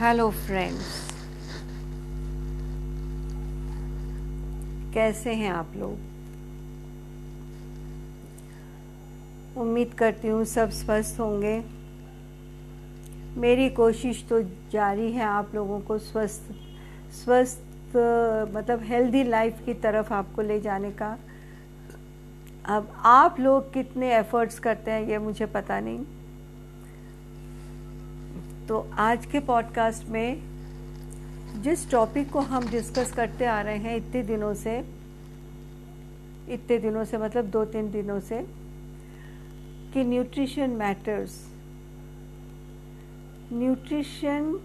Hello friends कैसे हैं आप लोग? उम्मीद करती हूँ सब स्वस्थ होंगे। मेरी कोशिश तो जारी है आप लोगों को स्वस्थ स्वस्थ मतलब हेल्दी लाइफ की तरफ़ आपको ले जाने का। अब आप लोग कितने एफर्ट्स करते हैं ये मुझे पता नहीं। तो आज के पॉडकास्ट में जिस टॉपिक को हम डिस्कस करते आ रहे हैं इतने दिनों से, इतने दिनों से मतलब दो तीन दिनों से, कि न्यूट्रिशन मैटर्स न्यूट्रिशन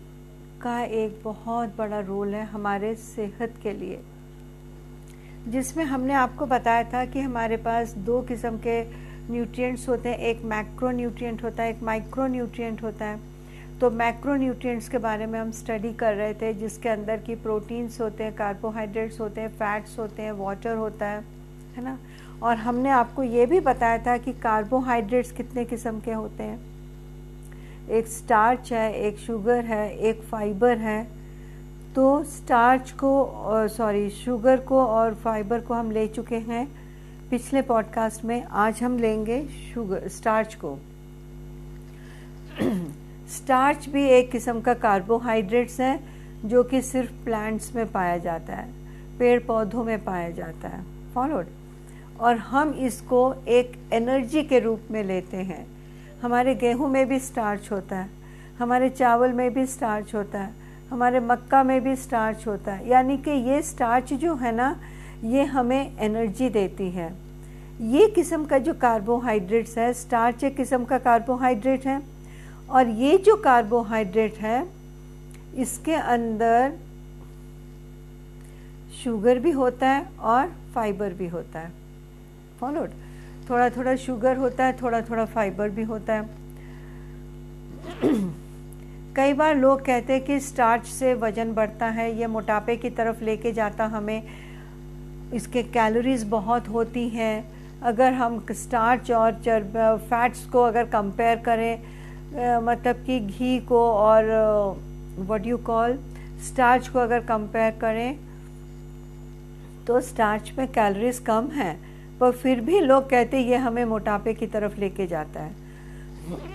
का एक बहुत बड़ा रोल है हमारे सेहत के लिए। जिसमें हमने आपको बताया था कि हमारे पास दो किस्म के न्यूट्रिएंट्स होते हैं, एक मैक्रो न्यूट्रिएंट होता है, एक माइक्रो न्यूट्रिएंट होता है। तो मैक्रो न्यूट्रिएंट्स के बारे में हम स्टडी कर रहे थे, जिसके अंदर की प्रोटीन्स होते हैं कार्बोहाइड्रेट्स होते हैं फैट्स होते हैं वाटर होता है है ना? और हमने आपको ये भी बताया था कि कार्बोहाइड्रेट्स कितने किस्म के होते हैं। एक स्टार्च है, एक शुगर है, एक फाइबर है। तो स्टार्च को सॉरी शुगर को और फाइबर को हम ले चुके हैं। पिछले पॉडकास्ट में आज हम लेंगे शुगर स्टार्च को। स्टार्च भी एक किस्म का कार्बोहाइड्रेट्स है, जो कि सिर्फ़ प्लांट्स में पाया जाता है पेड़ पौधों में पाया जाता है। फॉलोड और हम इसको एक एनर्जी के रूप में लेते हैं। हमारे गेहूँ में भी स्टार्च होता है, हमारे चावल में भी स्टार्च होता है, हमारे मक्का में भी स्टार्च होता है। यानी कि ये स्टार्च जो है ना, ये हमें एनर्जी देती है। ये किस्म का जो कार्बोहाइड्रेट्स है स्टार्च एक किस्म का कार्बोहाइड्रेट है। और ये जो कार्बोहाइड्रेट है, इसके अंदर शुगर भी होता है और फाइबर भी होता है। फॉलोड थोड़ा थोड़ा शुगर होता है थोड़ा थोड़ा फाइबर भी होता है। कई बार लोग कहते हैं कि स्टार्च से वज़न बढ़ता है, ये मोटापे की तरफ़ लेके जाता हमें। इसके कैलोरीज बहुत होती हैं। अगर हम स्टार्च और चर्ब फैट्स को अगर कंपेयर करें मतलब कि घी को और व्हाट यू कॉल स्टार्च को अगर कंपेयर करें तो स्टार्च में कैलोरीज कम है, पर फिर भी लोग कहते हैं, ये हमें मोटापे की तरफ़ लेके जाता है।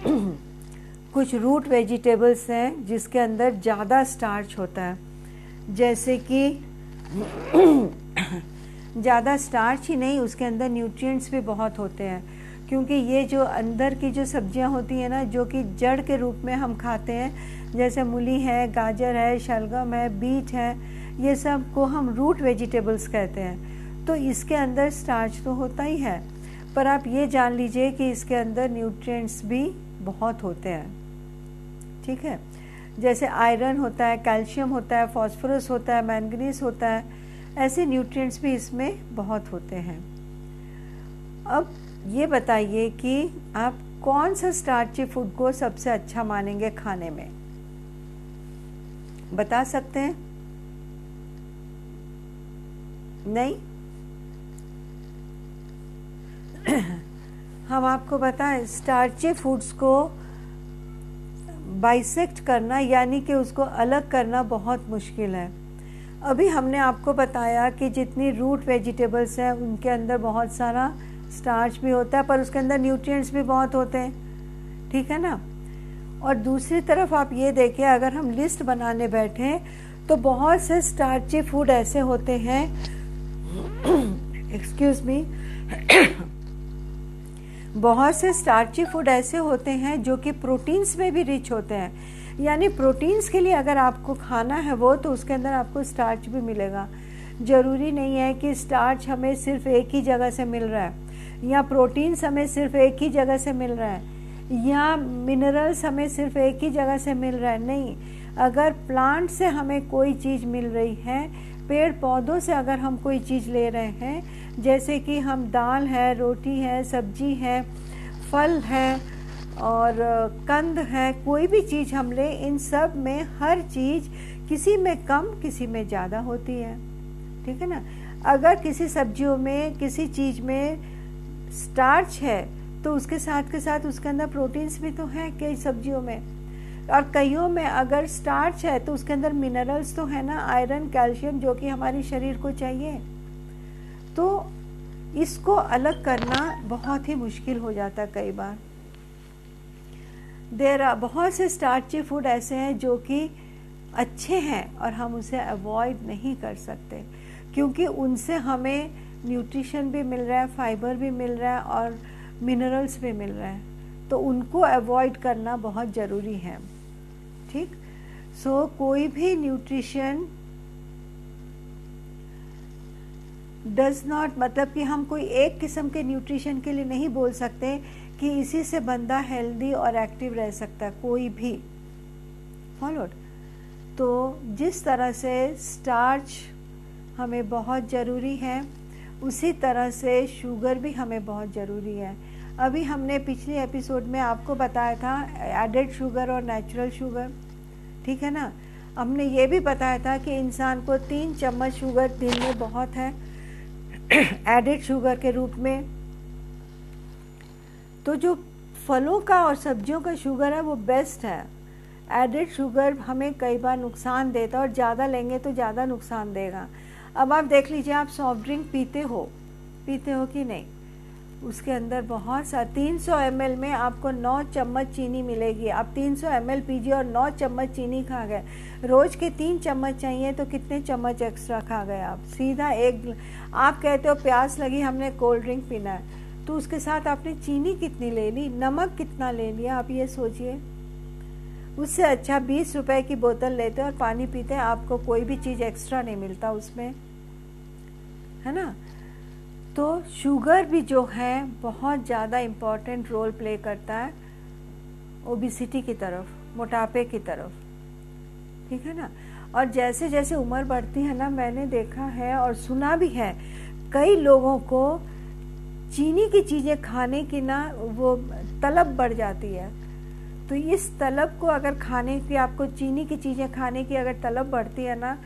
कुछ रूट वेजिटेबल्स हैं, जिसके अंदर ज़्यादा स्टार्च होता है। जैसे कि, ज़्यादा स्टार्च ही नहीं, उसके अंदर न्यूट्रिएंट्स भी बहुत होते हैं। क्योंकि ये जो अंदर की जो सब्ज़ियाँ होती हैं ना, जो कि जड़ के रूप में हम खाते हैं, जैसे मूली है, गाजर है, शलगम है, बीट है, ये सबको हम रूट वेजिटेबल्स कहते हैं। तो इसके अंदर स्टार्च तो होता ही है। पर आप ये जान लीजिए कि इसके अंदर न्यूट्रिएंट्स भी बहुत होते हैं। ठीक है? जैसे आयरन होता है कैल्शियम होता है फॉस्फोरस होता है मैंगनीस होता है, ऐसे न्यूट्रिएंट्स भी इसमें बहुत होते हैं। अब ये बताइए कि आप कौन सा स्टार्ची फ़ूड को सबसे अच्छा मानेंगे खाने में? बता सकते हैं? नहीं? हम आपको बताएँ, स्टार्ची फूड्स को बाइसेक्ट करना, यानी कि उसको अलग करना बहुत मुश्किल है। अभी हमने आपको बताया कि जितनी रूट वेजिटेबल्स हैं, उनके अंदर बहुत सारा स्टार्च भी होता है, पर उसके अंदर न्यूट्रिएंट्स भी बहुत होते हैं। ठीक है ना? और दूसरी तरफ़ आप ये देखें, अगर हम लिस्ट बनाने बैठे तो बहुत से स्टार्ची फ़ूड ऐसे होते हैं। एक्सक्यूज मी बहुत से स्टार्ची फ़ूड ऐसे होते हैं जो कि प्रोटीन्स में भी रिच होते हैं। यानी प्रोटीन्स के लिए अगर आपको खाना है वो तो उसके अंदर आपको स्टार्च भी मिलेगा। ज़रूरी नहीं है कि स्टार्च हमें सिर्फ़ एक ही जगह से मिल रहा है। या प्रोटीन्स हमें सिर्फ़ एक ही जगह से मिल रहा है। या मिनरल्स हमें सिर्फ़ एक ही जगह से मिल रहा है। नहीं, अगर प्लांट से हमें कोई चीज़ मिल रही है, पेड़ पौधों से अगर हम कोई चीज़ ले रहे हैं, जैसे कि हम दाल है, रोटी है, सब्ज़ी है, फल है, और कंद है, कोई भी चीज़ हम ले, इन सब में हर चीज़ किसी में कम, किसी में ज़्यादा होती है। ठीक है ना? अगर किसी सब्जियों में, किसी चीज़ में स्टार्च है तो उसके साथ के साथ उसके अंदर प्रोटीन्स भी तो हैं कई सब्जियों में। और कईयों में अगर स्टार्च है तो उसके अंदर मिनरल्स तो है ना आयरन कैल्शियम जो कि हमारे शरीर को चाहिए। तो इसको अलग करना बहुत ही मुश्किल हो जाता है कई बार। देर बहुत से स्टार्ची फ़ूड ऐसे हैं जो कि अच्छे हैं और हम उसे अवॉइड नहीं कर सकते, क्योंकि उनसे हमें न्यूट्रिशन भी मिल रहा है फाइबर भी मिल रहा है और मिनरल्स भी मिल रहे हैं। तो उनको अवॉइड करना बहुत ज़रूरी है ठीक? सो so, कोई भी न्यूट्रिशन डज नॉट मतलब कि हम कोई एक किस्म के न्यूट्रिशन के लिए नहीं बोल सकते कि इसी से बंदा हेल्दी और एक्टिव रह सकता है कोई भी। फॉलोड तो जिस तरह से स्टार्च हमें बहुत ज़रूरी है उसी तरह से शुगर भी हमें बहुत ज़रूरी है। अभी हमने पिछले एपिसोड में आपको बताया था एडेड शुगर और नेचुरल शुगर ठीक है ना? हमने ये भी बताया था कि इंसान को तीन चम्मच शुगर दिन में बहुत है एडेड शुगर के रूप में। तो जो फलों का और सब्जियों का शुगर है, वो बेस्ट है। एडेड शुगर हमें कई बार नुकसान देता है और ज़्यादा लेंगे तो ज़्यादा नुकसान देगा। अब आप देख लीजिए, आप सॉफ्ट ड्रिंक पीते हो। पीते हो कि नहीं? उसके अंदर बहुत सा 300 सौ में आपको 9 चम्मच चीनी मिलेगी। आप 300 सौ एम पीजिए और 9 चम्मच चीनी खा गए। रोज के तीन चम्मच चाहिए तो कितने चम्मच एक्स्ट्रा खा गए आप? सीधा एक आप कहते हो प्यास लगी, हमने कोल्ड ड्रिंक पीना है। तो उसके साथ आपने चीनी कितनी ले ली? नमक कितना ले लिया? आप ये सोचिए। उससे अच्छा बीस रुपए की बोतल लेते हैं और पानी पीते हैं, आपको कोई भी चीज़ एक्स्ट्रा नहीं मिलता उसमें। है ना? तो शुगर भी जो है, बहुत ज़्यादा इंपॉर्टेंट रोल प्ले करता है ओबिसिटी की तरफ़, मोटापे की तरफ़। ठीक है ना? और जैसे जैसे उम्र बढ़ती है ना, मैंने देखा है और सुना भी है, कई लोगों को चीनी की चीज़ें खाने की ना वो तलब बढ़ जाती है। तो इस तलब को अगर खाने की आपको चीनी की चीज़ें खाने की अगर तलब बढ़ती है ना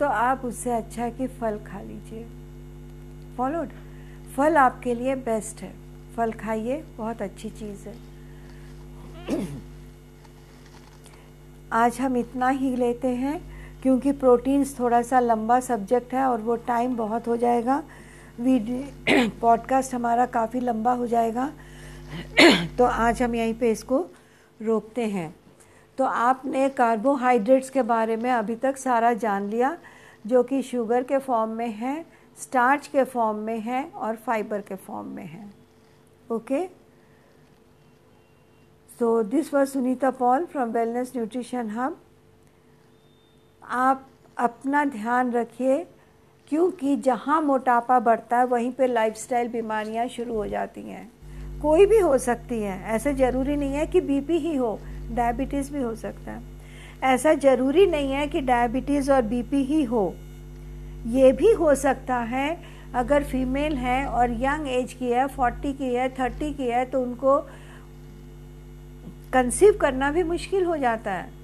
तो आप उससे अच्छा है कि फल खा लीजिए। फॉलोड। फल आपके लिए बेस्ट है। फल खाइए, बहुत अच्छी चीज़ है। आज हम इतना ही लेते हैं, क्योंकि प्रोटीन्स थोड़ा सा लंबा सब्जेक्ट है और वो टाइम बहुत हो जाएगा। वीडियो, पॉडकास्ट हमारा काफ़ी लंबा हो जाएगा। तो आज हम यहीं पे इसको रोकते हैं। तो आपने कार्बोहाइड्रेट्स के बारे में अभी तक सारा जान लिया, जो कि शुगर के फॉर्म में है स्टार्च के फॉर्म में है और फाइबर के फॉर्म में है। Okay so this was Sunita Paul from wellness nutrition hub आप अपना ध्यान रखिए, क्योंकि जहाँ मोटापा बढ़ता है, वहीं पे लाइफस्टाइल बीमारियाँ शुरू हो जाती हैं। कोई भी हो सकती है। ऐसा ज़रूरी नहीं है कि बीपी ही हो डायबिटीज़ भी हो सकता है। ऐसा ज़रूरी नहीं है कि डायबिटीज़ और बीपी ही हो। ये भी हो सकता है, अगर फीमेल है और यंग एज की है फोर्टी की है थर्टी की है तो उनको कंसीव करना भी मुश्किल हो जाता है।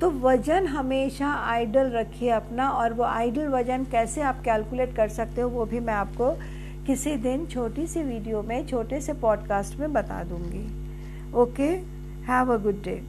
तो वज़न हमेशा आइडल रखिए अपना, और वो आइडल वज़न कैसे आप कैलकुलेट कर सकते हो, वो भी मैं आपको किसी दिन छोटी सी वीडियो में, छोटे से पॉडकास्ट में बता दूँगी। Okay have a good day